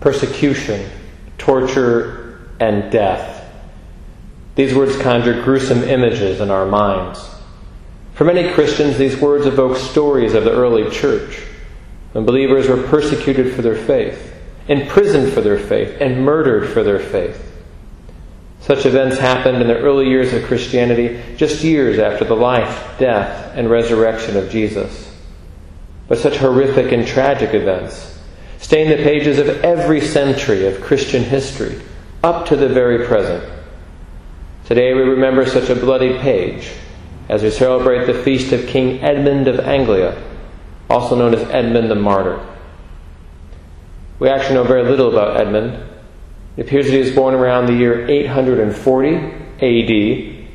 persecution, torture, and death. These words conjure gruesome images in our minds. For many Christians, these words evoke stories of the early church when believers were persecuted for their faith, imprisoned for their faith, and murdered for their faith. Such events happened in the early years of Christianity, just years after the life, death, and resurrection of Jesus. But such horrific and tragic events stain the pages of every century of Christian history, up to the very present. Today we remember such a bloody page as we celebrate the feast of King Edmund of Anglia, also known as Edmund the Martyr. We actually know very little about Edmund. It appears that he was born around the year 840 AD. He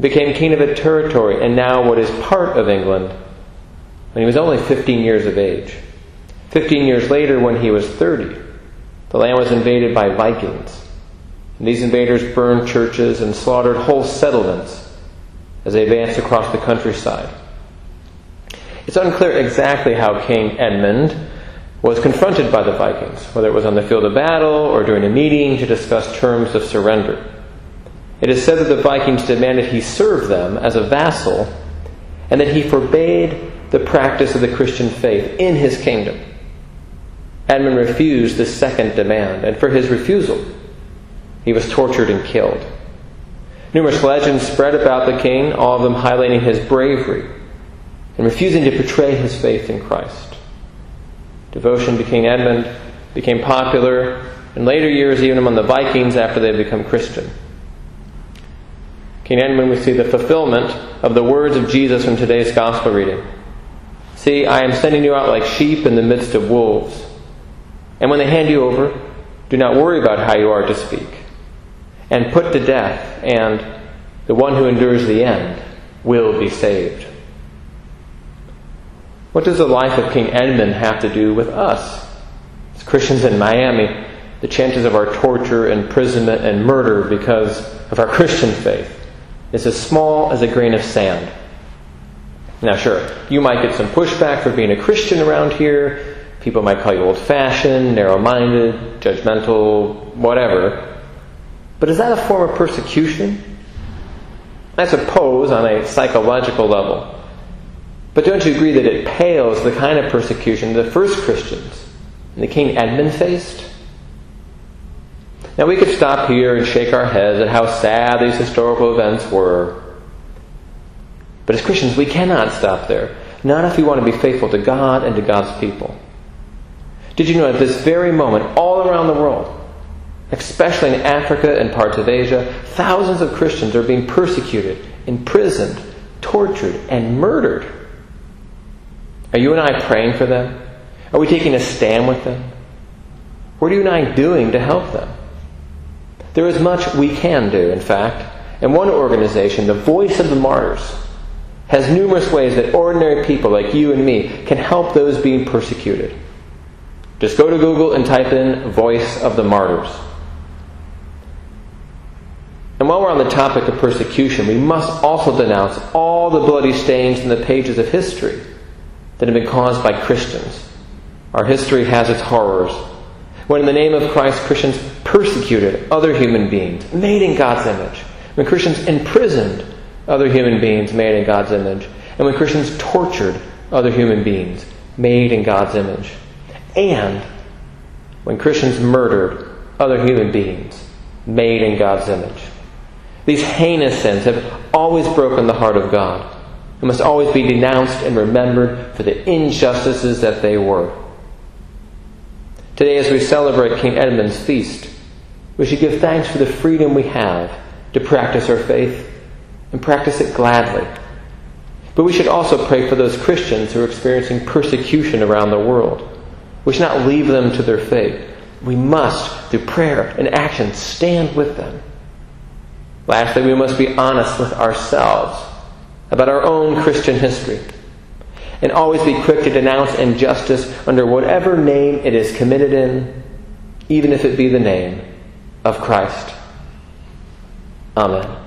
became king of a territory and now what is part of England when he was only 15 years of age. 15 years later, when he was 30, the land was invaded by Vikings. And these invaders burned churches and slaughtered whole settlements as they advanced across the countryside. It's unclear exactly how King Edmund was confronted by the Vikings, whether it was on the field of battle or during a meeting to discuss terms of surrender. It is said that the Vikings demanded he serve them as a vassal and that he forbade the practice of the Christian faith in his kingdom. Edmund refused the second demand, and for his refusal, he was tortured and killed. Numerous legends spread about the king, all of them highlighting his bravery and refusing to betray his faith in Christ. Devotion to King Edmund became popular in later years, even among the Vikings after they had become Christian. King Edmund, we see the fulfillment of the words of Jesus from today's gospel reading. See, I am sending you out like sheep in the midst of wolves. And when they hand you over, do not worry about how you are to speak and put to death, and the one who endures the end will be saved. What does the life of King Edmund have to do with us? As Christians in Miami, the chances of our torture, imprisonment, and murder because of our Christian faith is as small as a grain of sand. Now, sure, you might get some pushback for being a Christian around here. People might call you old fashioned, narrow minded, judgmental, whatever. But is that a form of persecution? I suppose on a psychological level. But don't you agree that it pales the kind of persecution the first Christians and the King Edmund faced? Now we could stop here and shake our heads at how sad these historical events were. But as Christians, we cannot stop there. Not if we want to be faithful to God and to God's people. Did you know at this very moment, all around the world, especially in Africa and parts of Asia, thousands of Christians are being persecuted, imprisoned, tortured, and murdered. Are you and I praying for them? Are we taking a stand with them? What are you and I doing to help them? There is much we can do, in fact. And one organization, the Voice of the Martyrs, has numerous ways that ordinary people like you and me can help those being persecuted. Just go to Google and type in Voice of the Martyrs. And while we're on the topic of persecution, we must also denounce all the bloody stains in the pages of history that have been caused by Christians. Our history has its horrors. When, in the name of Christ, Christians persecuted other human beings made in God's image, when Christians imprisoned other human beings made in God's image, and when Christians tortured other human beings made in God's image, and when Christians murdered other human beings made in God's image. These heinous sins have always broken the heart of God and must always be denounced and remembered for the injustices that they were. Today, as we celebrate King Edmund's feast, we should give thanks for the freedom we have to practice our faith and practice it gladly. But we should also pray for those Christians who are experiencing persecution around the world. We should not leave them to their fate. We must, through prayer and action, stand with them. Lastly, we must be honest with ourselves about our own Christian history and always be quick to denounce injustice under whatever name it is committed in, even if it be the name of Christ. Amen.